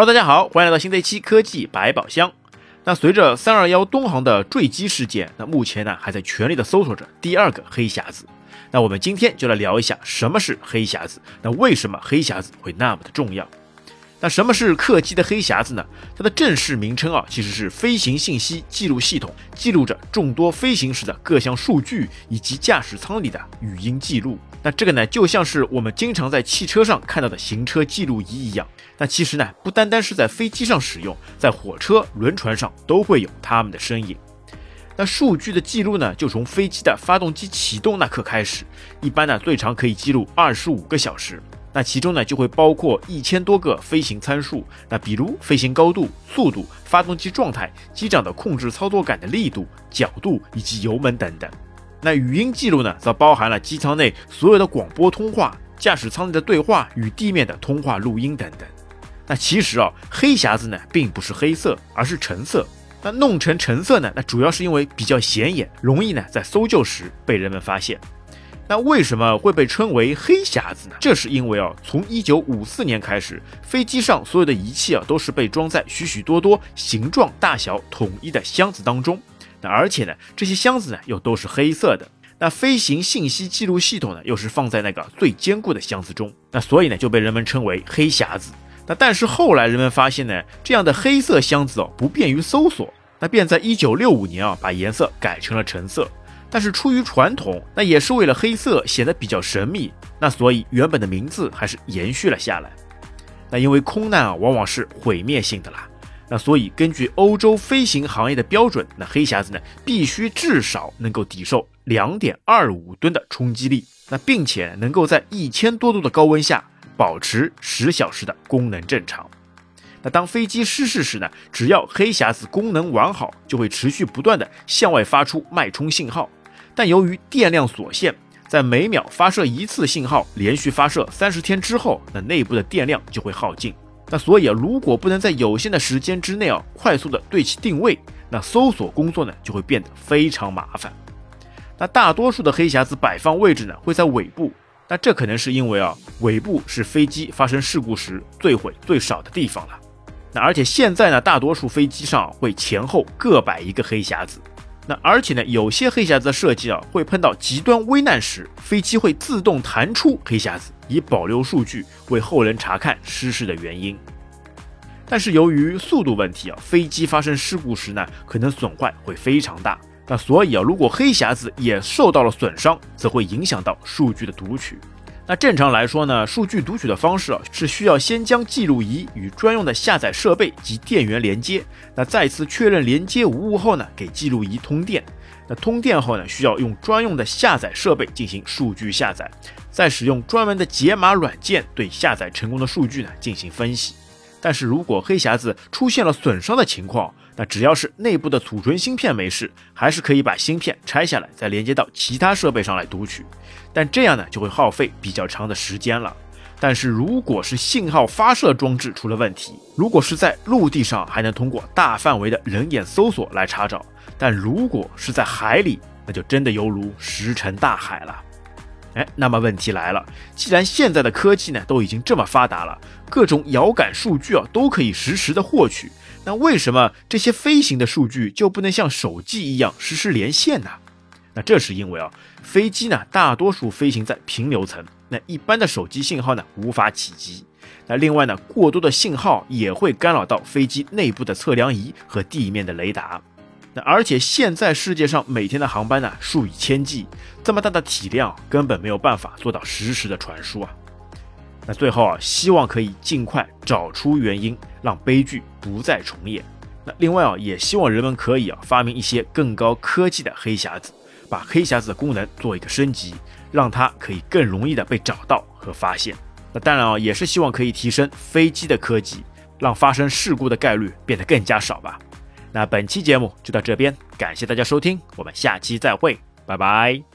好大家好，欢迎来到新的一期科技百宝箱。那随着三二幺东航的坠机事件，那目前呢还在全力的搜索着第二个黑匣子。那我们今天就来聊一下什么是黑匣子，那为什么黑匣子会那么的重要？那什么是客机的黑匣子呢？它的正式名称啊，其实是飞行信息记录系统，记录着众多飞行时的各项数据以及驾驶舱里的语音记录。那这个呢，就像是我们经常在汽车上看到的行车记录仪一样。那其实呢，不单单是在飞机上使用，在火车、轮船上都会有它们的身影。那数据的记录呢，就从飞机的发动机启动那刻开始，一般呢最长可以记录二十五个小时。那其中呢，就会包括一千多个飞行参数，那比如飞行高度、速度、发动机状态、机长的控制操作杆的力度、角度以及油门等等。那语音记录呢，则包含了机舱内所有的广播通话、驾驶舱内的对话与地面的通话录音等等。那其实啊，黑匣子呢，并不是黑色，而是橙色。那弄成橙色呢，那主要是因为比较显眼，容易呢在搜救时被人们发现。那为什么会被称为黑匣子呢？这是因为啊，从一九五四年开始，飞机上所有的仪器啊都是被装在许许多多形状大小统一的箱子当中。那而且呢，这些箱子呢又都是黑色的。那飞行信息记录系统呢又是放在那个最坚固的箱子中。那所以呢就被人们称为黑匣子。那但是后来人们发现呢，这样的黑色箱子哦不便于搜索，那便在一九六五年啊把颜色改成了橙色。但是出于传统，那也是为了黑色显得比较神秘，那所以原本的名字还是延续了下来。那因为空难啊往往是毁灭性的啦，那所以根据欧洲飞行行业的标准，那黑匣子呢必须至少能够抵受两点二五吨的冲击力，那并且能够在一千多度的高温下保持十小时的功能正常。那当飞机失事时呢，只要黑匣子功能完好，就会持续不断的向外发出脉冲信号。但由于电量所限，在每秒发射一次信号，连续发射三十天之后，那内部的电量就会耗尽。那所以啊，如果不能在有限的时间之内啊，快速的对其定位，那搜索工作呢就会变得非常麻烦。那大多数的黑匣子摆放位置呢会在尾部，那这可能是因为啊，尾部是飞机发生事故时坠毁最少的地方了。那而且现在呢，大多数飞机上会前后各摆一个黑匣子。那而且呢，有些黑匣子的设计啊，会碰到极端危难时，飞机会自动弹出黑匣子，以保留数据，为后人查看失事的原因。但是由于速度问题啊，飞机发生事故时呢，可能损坏会非常大。那所以啊，如果黑匣子也受到了损伤，则会影响到数据的读取。那正常来说呢，数据读取的方式啊，是需要先将记录仪与专用的下载设备及电源连接。那再次确认连接无误后呢，给记录仪通电。那通电后呢，需要用专用的下载设备进行数据下载，再使用专门的解码软件对下载成功的数据呢进行分析。但是如果黑匣子出现了损伤的情况，那只要是内部的储存芯片没事，还是可以把芯片拆下来，再连接到其他设备上来读取。但这样呢，就会耗费比较长的时间了。但是如果是信号发射装置出了问题，如果是在陆地上，还能通过大范围的人眼搜索来查找；但如果是在海里，那就真的犹如石沉大海了。哎，那么问题来了，既然现在的科技呢都已经这么发达了，各种遥感数据啊都可以实时的获取，那为什么这些飞行的数据就不能像手机一样实时连线呢？那这是因为啊，飞机呢大多数飞行在平流层，那一般的手机信号呢无法企及。那另外呢，过多的信号也会干扰到飞机内部的测量仪和地面的雷达。那而且现在世界上每天的航班呢数以千计，这么大的体量根本没有办法做到实时的传输啊。那最后啊，希望可以尽快找出原因，让悲剧不再重演。那另外啊，也希望人们可以啊发明一些更高科技的黑匣子，把黑匣子的功能做一个升级，让它可以更容易的被找到和发现。那当然啊，也是希望可以提升飞机的科技，让发生事故的概率变得更加少吧。那本期节目就到这边，感谢大家收听，我们下期再会，拜拜。